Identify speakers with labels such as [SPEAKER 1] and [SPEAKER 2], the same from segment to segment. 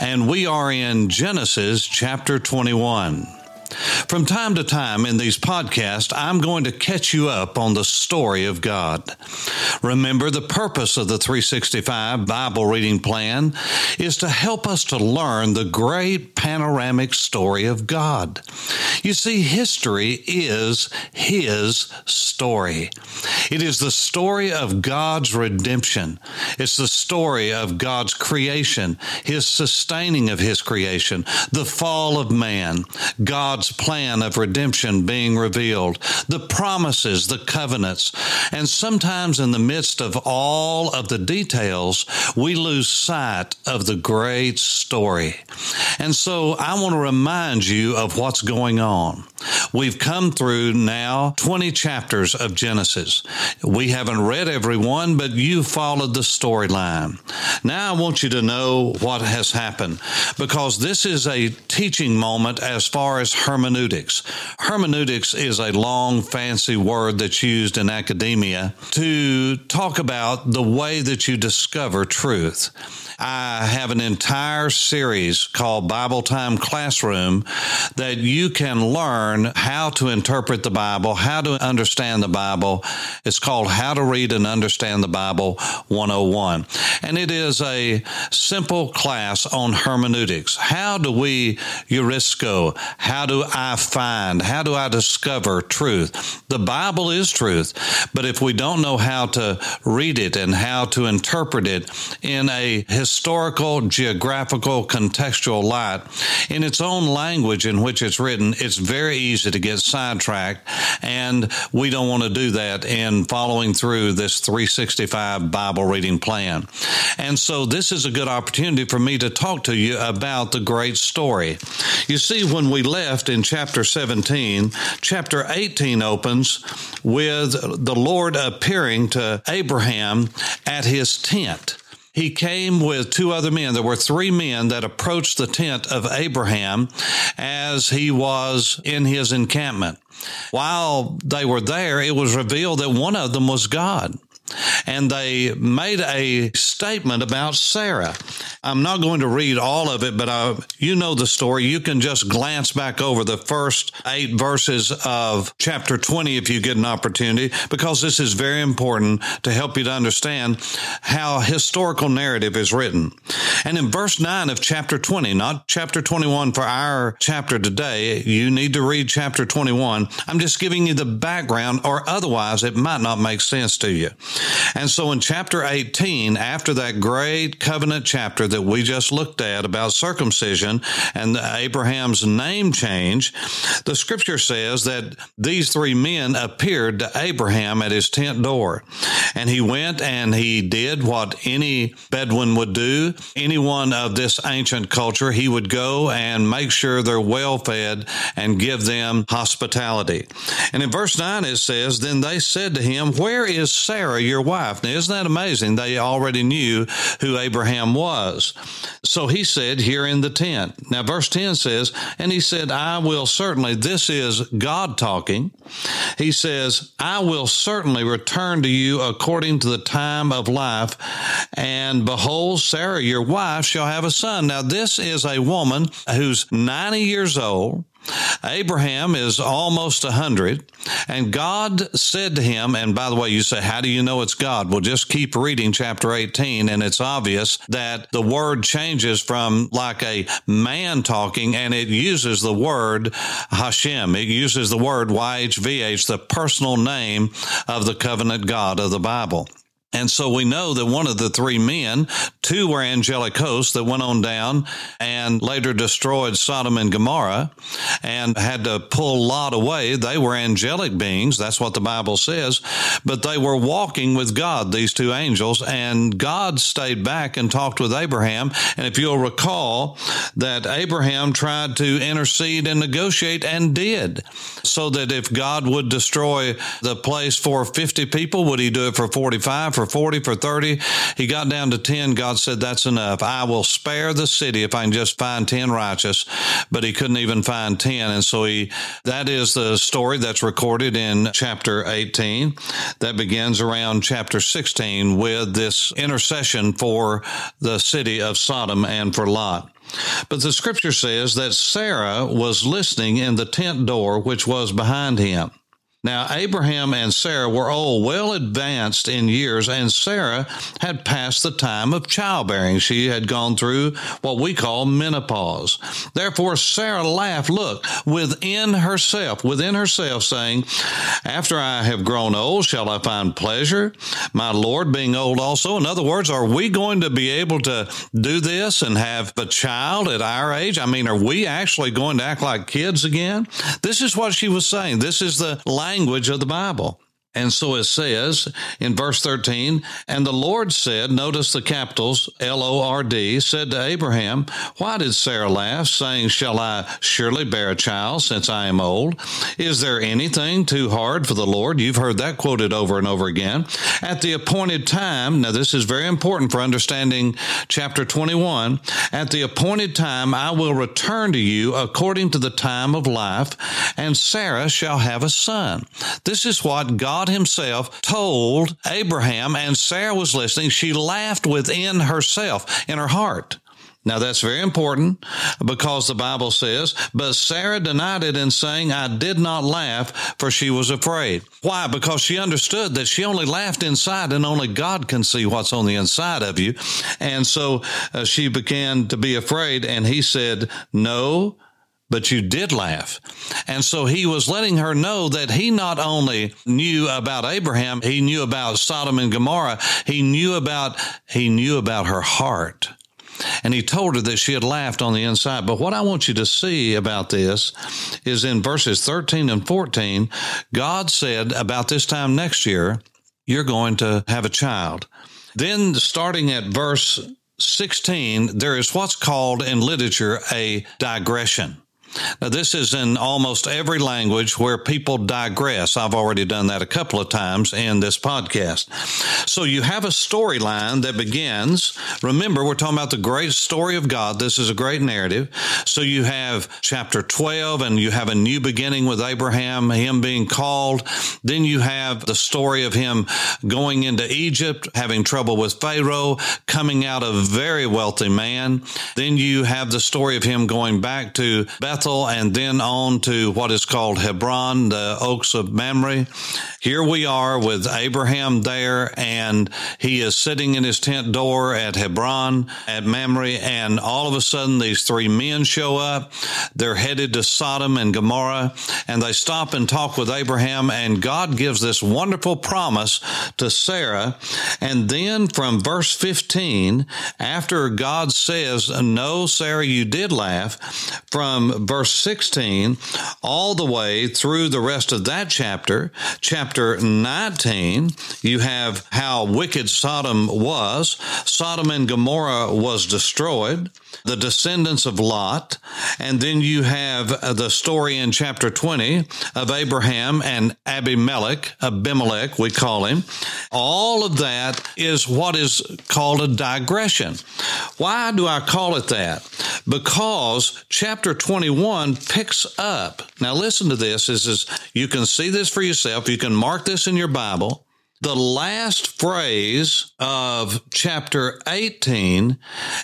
[SPEAKER 1] and we are in Genesis chapter 21. From time to time in these podcasts, I'm going to catch you up on the story of God. Remember, the purpose of the 365 Bible reading plan is to help us to learn the great panoramic story of God. You see, history is His story. It is the story of God's redemption. It's the story of God's creation, His sustaining of His creation, the fall of man, God's plan of redemption being revealed, the promises, the covenants. And sometimes in the midst of all of the details, we lose sight of the great story. And so I want to remind you of what's going on. We've come through now 20 chapters of Genesis. We haven't read every one, but you followed the storyline. Now I want you to know what has happened because this is a teaching moment as far as hermeneutics. Hermeneutics is a long, fancy word that's used in academia to talk about the way that you discover truth. I have an entire series called Bible Time Classroom that you can learn how to interpret the Bible, how to understand the Bible. It's called How to Read and Understand the Bible 101. And it is a simple class on hermeneutics. How do we eurisco? How do I find? How do I discover truth? The Bible is truth, but if we don't know how to read it and how to interpret it in a historical, geographical, contextual light, in its own language in which it's written, it's very easy to get sidetracked. And we don't want to do that in following through this 365 Bible reading plan. And so this is a good opportunity for me to talk to you about the great story. You see, when we left in chapter 17, chapter 18 opens with the Lord appearing to Abraham at his tent he came with two other men. There were three men that approached the tent of Abraham as he was in his encampment. While they were there, it was revealed that one of them was God and they made a statement about Sarah. I'm not going to read all of it, but uh, you know the story. You can just glance back over the first eight verses of chapter 20 if you get an opportunity, because this is very important to help you to understand how historical narrative is written. And in verse 9 of chapter 20, not chapter 21 for our chapter today, you need to read chapter 21. I'm just giving you the background, or otherwise it might not make sense to you. And so in chapter 18, after that great covenant chapter that we just looked at about circumcision and Abraham's name change, the scripture says that these three men appeared to Abraham at his tent door. And he went and he did what any Bedouin would do. Anyone of this ancient culture, he would go and make sure they're well fed and give them hospitality. And in verse 9 it says, Then they said to him, Where is Sarah, your wife. Now, isn't that amazing? They already knew who Abraham was. So he said, Here in the tent. Now, verse 10 says, And he said, I will certainly, this is God talking. He says, I will certainly return to you according to the time of life. And behold, Sarah, your wife, shall have a son. Now, this is a woman who's 90 years old. Abraham is almost a hundred, and God said to him, and by the way, you say, how do you know it's God? Well, just keep reading chapter 18, and it's obvious that the word changes from like a man talking, and it uses the word Hashem. It uses the word YHVH, the personal name of the covenant God of the Bible. And so we know that one of the three men, two were angelic hosts that went on down and later destroyed Sodom and Gomorrah and had to pull Lot away. They were angelic beings. That's what the Bible says. But they were walking with God, these two angels, and God stayed back and talked with Abraham. And if you'll recall that Abraham tried to intercede and negotiate and did so that if God would destroy the place for 50 people, would he do it for 45? For 40, for 30. He got down to 10. God said, That's enough. I will spare the city if I can just find 10 righteous. But he couldn't even find 10. And so he, that is the story that's recorded in chapter 18 that begins around chapter 16 with this intercession for the city of Sodom and for Lot. But the scripture says that Sarah was listening in the tent door which was behind him. Now, Abraham and Sarah were all well advanced in years, and Sarah had passed the time of childbearing. She had gone through what we call menopause. Therefore, Sarah laughed, look, within herself, within herself, saying, After I have grown old, shall I find pleasure? My Lord being old also. In other words, are we going to be able to do this and have a child at our age? I mean, are we actually going to act like kids again? This is what she was saying. This is the language language of the Bible. And so it says in verse 13, and the Lord said, notice the capitals, L O R D, said to Abraham, Why did Sarah laugh, saying, Shall I surely bear a child since I am old? Is there anything too hard for the Lord? You've heard that quoted over and over again. At the appointed time, now this is very important for understanding chapter 21. At the appointed time, I will return to you according to the time of life, and Sarah shall have a son. This is what God God Himself told Abraham, and Sarah was listening. She laughed within herself, in her heart. Now that's very important because the Bible says, but Sarah denied it in saying, I did not laugh for she was afraid. Why? Because she understood that she only laughed inside and only God can see what's on the inside of you. And so uh, she began to be afraid and he said, no, but you did laugh. And so he was letting her know that he not only knew about Abraham, he knew about Sodom and Gomorrah, he knew about, he knew about her heart. And he told her that she had laughed on the inside. But what I want you to see about this is in verses 13 and 14, God said about this time next year, you're going to have a child. Then starting at verse 16, there is what's called in literature a digression. Now, this is in almost every language where people digress. I've already done that a couple of times in this podcast. So you have a storyline that begins. Remember, we're talking about the great story of God. This is a great narrative. So you have chapter 12 and you have a new beginning with Abraham, him being called. Then you have the story of him going into Egypt, having trouble with Pharaoh, coming out a very wealthy man. Then you have the story of him going back to Bethel Bethel and then on to what is called Hebron, the Oaks of Mamre. Here we are with Abraham there, and he is sitting in his tent door at Hebron, at Mamre, and all of a sudden these three men show up. They're headed to Sodom and Gomorrah, and they stop and talk with Abraham, and God gives this wonderful promise to Sarah. And then from verse 15, after God says, No, Sarah, you did laugh, from verse 16 all the way through the rest of that chapter, chapter 19, you have how wicked Sodom was. Sodom and Gomorrah was destroyed the descendants of Lot. And then you have uh, the story in chapter 20 of Abraham and Abimelech, Abimelech, we call him. All of that is what is called a digression. Why do I call it that? Because chapter 21 picks up. Now listen to this. This is, you can see this for yourself. You can mark this in your Bible the last phrase of chapter 18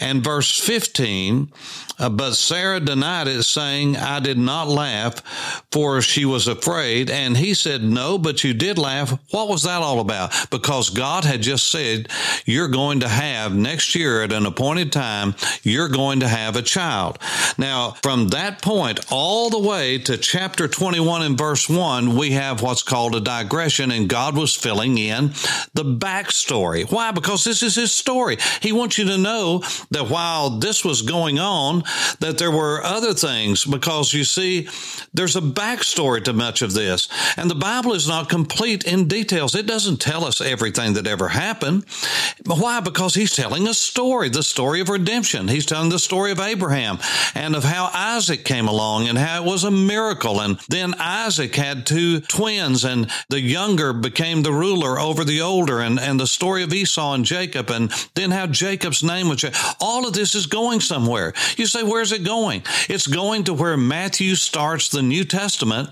[SPEAKER 1] and verse 15, uh, but Sarah denied it, saying, I did not laugh, for she was afraid. And he said, No, but you did laugh. What was that all about? Because God had just said, You're going to have next year at an appointed time, you're going to have a child. Now, from that point all the way to chapter 21 and verse 1, we have what's called a digression, and God was filling in the backstory. Why? Because this is his story. He wants you to know that while this was going on, that there were other things, because you see, there's a backstory to much of this. And the Bible is not complete in details. It doesn't tell us everything that ever happened. Why? Because he's telling a story, the story of redemption. He's telling the story of Abraham and of how Isaac came along and how it was a miracle. And then Isaac had two twins and the younger became the ruler over the older and, and the story of Esau and Jacob and then how Jacob's name was. All of this is going somewhere. You say, where's it going? It's going to where Matthew starts the New Testament Testament,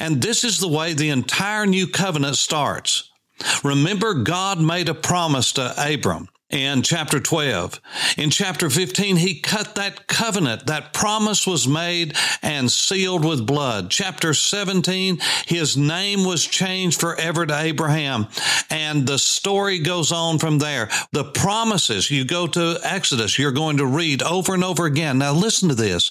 [SPEAKER 1] and this is the way the entire new covenant starts. Remember, God made a promise to Abram in chapter 12. In chapter 15, he cut that covenant. That promise was made and sealed with blood. Chapter 17, his name was changed forever to Abraham. And the story goes on from there. The promises, you go to Exodus, you're going to read over and over again. Now listen to this.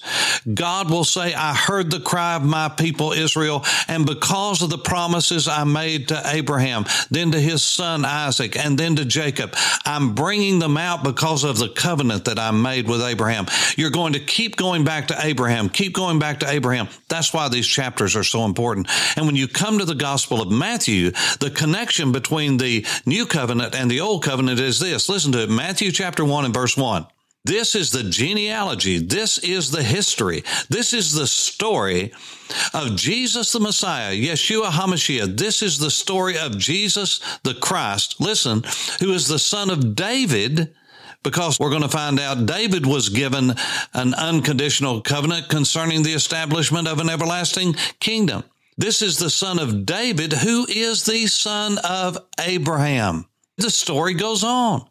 [SPEAKER 1] God will say, I heard the cry of my people Israel, and because of the promises I made to Abraham, then to his son Isaac, and then to Jacob, I'm bringing them out because of the covenant that I made with Abraham. You're going to keep going back to Abraham, keep going back to Abraham. That's why these chapters are so important. And when you come to the Gospel of Matthew, the connection between the new covenant and the old covenant is this. Listen to it. Matthew chapter 1 and verse 1. This is the genealogy. This is the history. This is the story of Jesus the Messiah, Yeshua HaMashiach. This is the story of Jesus the Christ, listen, who is the son of David, because we're going to find out David was given an unconditional covenant concerning the establishment of an everlasting kingdom. This is the son of David, who is the son of Abraham. The story goes on.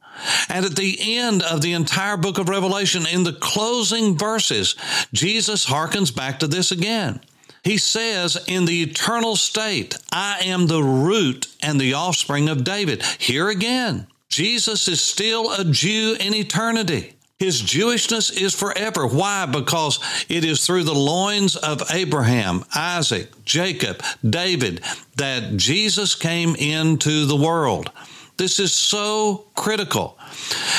[SPEAKER 1] And at the end of the entire book of Revelation, in the closing verses, Jesus harkens back to this again. He says, in the eternal state, I am the root and the offspring of David. Here again, Jesus is still a Jew in eternity. His Jewishness is forever. Why? Because it is through the loins of Abraham, Isaac, Jacob, David that Jesus came into the world. This is so critical.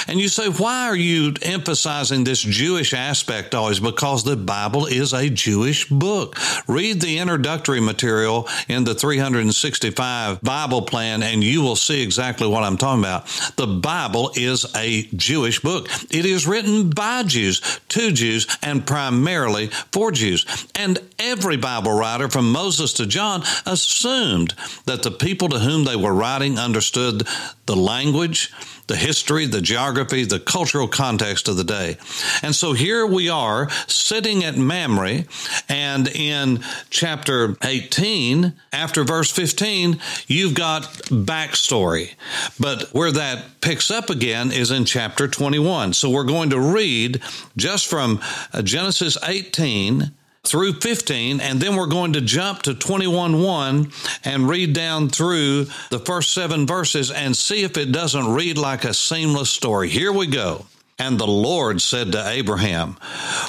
[SPEAKER 1] And you say, why are you emphasizing this Jewish aspect always? Because the Bible is a Jewish book. Read the introductory material in the 365 Bible plan, and you will see exactly what I'm talking about. The Bible is a Jewish book. It is written by Jews, to Jews, and primarily for Jews. And every Bible writer from Moses to John assumed that the people to whom they were writing understood the language, the history, the geography, the cultural context of the day. And so here we are sitting at Mamre, and in chapter 18, after verse 15, you've got backstory. But where that picks up again is in chapter 21. So we're going to read just from Genesis 18 through 15, and then we're going to jump to 21 1 and read down through the first seven verses and see if it doesn't read like a seamless story. Here we go. And the Lord said to Abraham,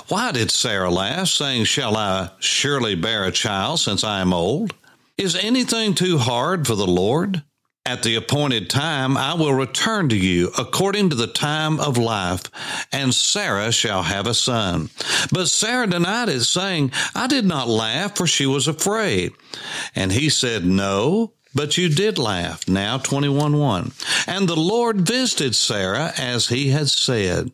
[SPEAKER 1] Why did Sarah laugh, saying, Shall I surely bear a child since I am old? Is anything too hard for the Lord? At the appointed time, I will return to you according to the time of life, and Sarah shall have a son. But Sarah denied it, saying, I did not laugh, for she was afraid. And he said, No, but you did laugh. Now 21 1. And the Lord visited Sarah as he had said.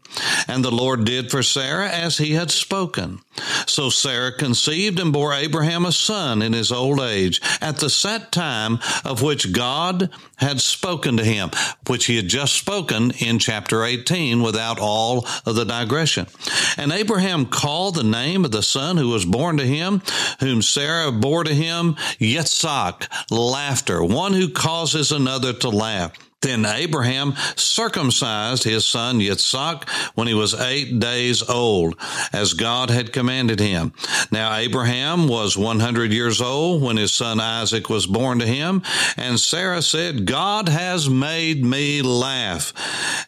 [SPEAKER 1] And the Lord did for Sarah as he had spoken. So Sarah conceived and bore Abraham a son in his old age at the set time of which God had spoken to him, which he had just spoken in chapter 18 without all of the digression. And Abraham called the name of the son who was born to him, whom Sarah bore to him, Yitzhak, laughter, one who causes another to laugh. Then Abraham circumcised his son Yitzhak when he was eight days old, as God had commanded him. Now Abraham was 100 years old when his son Isaac was born to him, and Sarah said, God has made me laugh.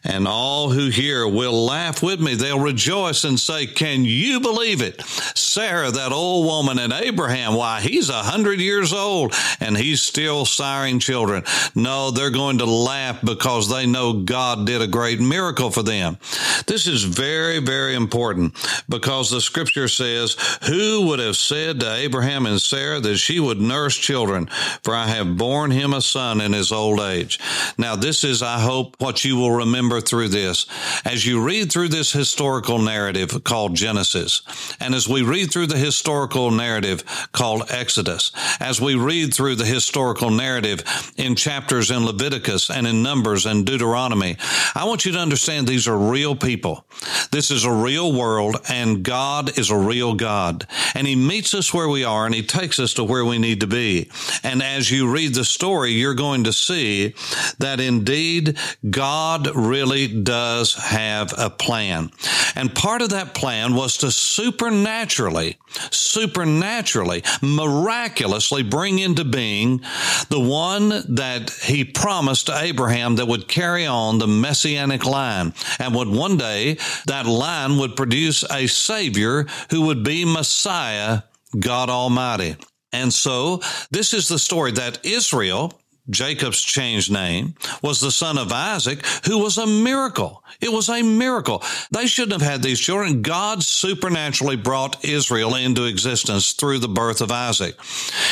[SPEAKER 1] And all who hear will laugh with me. They'll rejoice and say, Can you believe it? Sarah, that old woman, and Abraham, why, he's a hundred years old and he's still siring children. No, they're going to laugh laugh because they know God did a great miracle for them. This is very, very important because the scripture says, Who would have said to Abraham and Sarah that she would nurse children? For I have borne him a son in his old age. Now, this is, I hope, what you will remember through this. As you read through this historical narrative called Genesis, and as we read through the historical narrative called Exodus, as we read through the historical narrative in chapters in Leviticus and in in Numbers and Deuteronomy. I want you to understand these are real people. This is a real world and God is a real God. And He meets us where we are and He takes us to where we need to be. And as you read the story, you're going to see that indeed God really does have a plan. And part of that plan was to supernaturally, supernaturally, miraculously bring into being the one that He promised to Abraham Abraham that would carry on the messianic line and would one day that line would produce a savior who would be Messiah, God Almighty. And so this is the story that Israel, Jacob's changed name, was the son of Isaac, who was a miracle. It was a miracle. They shouldn't have had these children. God supernaturally brought Israel into existence through the birth of Isaac.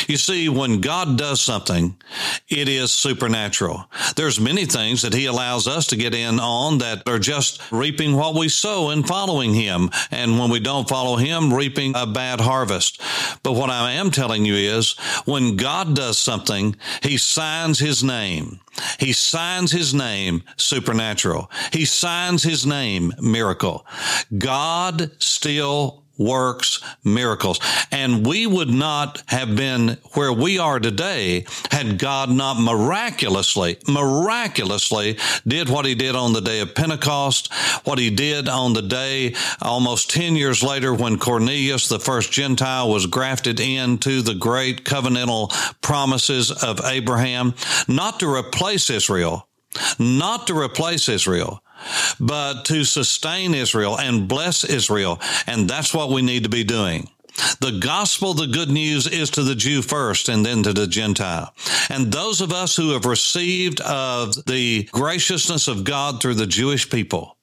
[SPEAKER 1] You see, when God does something, it is supernatural. There's many things that he allows us to get in on that are just reaping what we sow and following him. And when we don't follow him, reaping a bad harvest. But what I am telling you is when God does something, he signs signs his name. He signs his name supernatural. He signs his name miracle. God still works miracles. And we would not have been where we are today had God not miraculously, miraculously did what he did on the day of Pentecost, what he did on the day almost 10 years later when Cornelius, the first Gentile, was grafted into the great covenantal promises of Abraham, not to replace Israel, not to replace Israel, but to sustain Israel and bless Israel. And that's what we need to be doing. The gospel, the good news is to the Jew first and then to the Gentile. And those of us who have received of the graciousness of God through the Jewish people,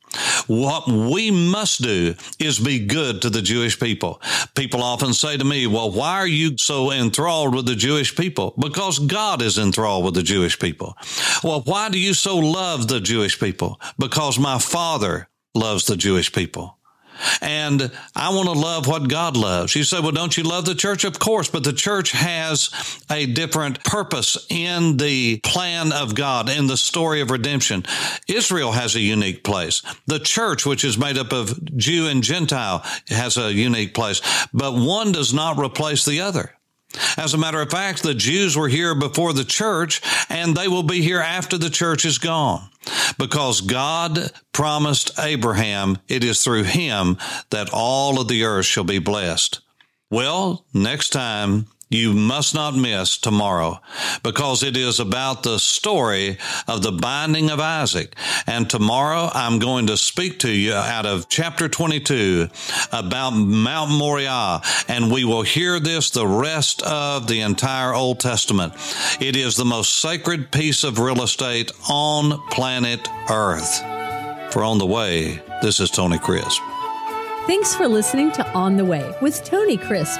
[SPEAKER 1] what we must do is be good to the Jewish people. People often say to me, well, why are you so enthralled with the Jewish people? Because God is enthralled with the Jewish people. Well, why do you so love the Jewish people? Because my father loves the Jewish people. And I want to love what God loves. You say, well, don't you love the church? Of course, but the church has a different purpose in the plan of God, in the story of redemption. Israel has a unique place. The church, which is made up of Jew and Gentile, has a unique place, but one does not replace the other. As a matter of fact, the Jews were here before the church and they will be here after the church is gone. Because God promised Abraham, it is through him that all of the earth shall be blessed. Well, next time you must not miss tomorrow because it is about the story of the binding of Isaac. And tomorrow I'm going to speak to you out of chapter 22 about Mount Moriah, and we will hear this the rest of the entire Old Testament. It is the most sacred piece of real estate on planet Earth. For On the Way, this is Tony Crisp.
[SPEAKER 2] Thanks for listening to On the Way with Tony Crisp.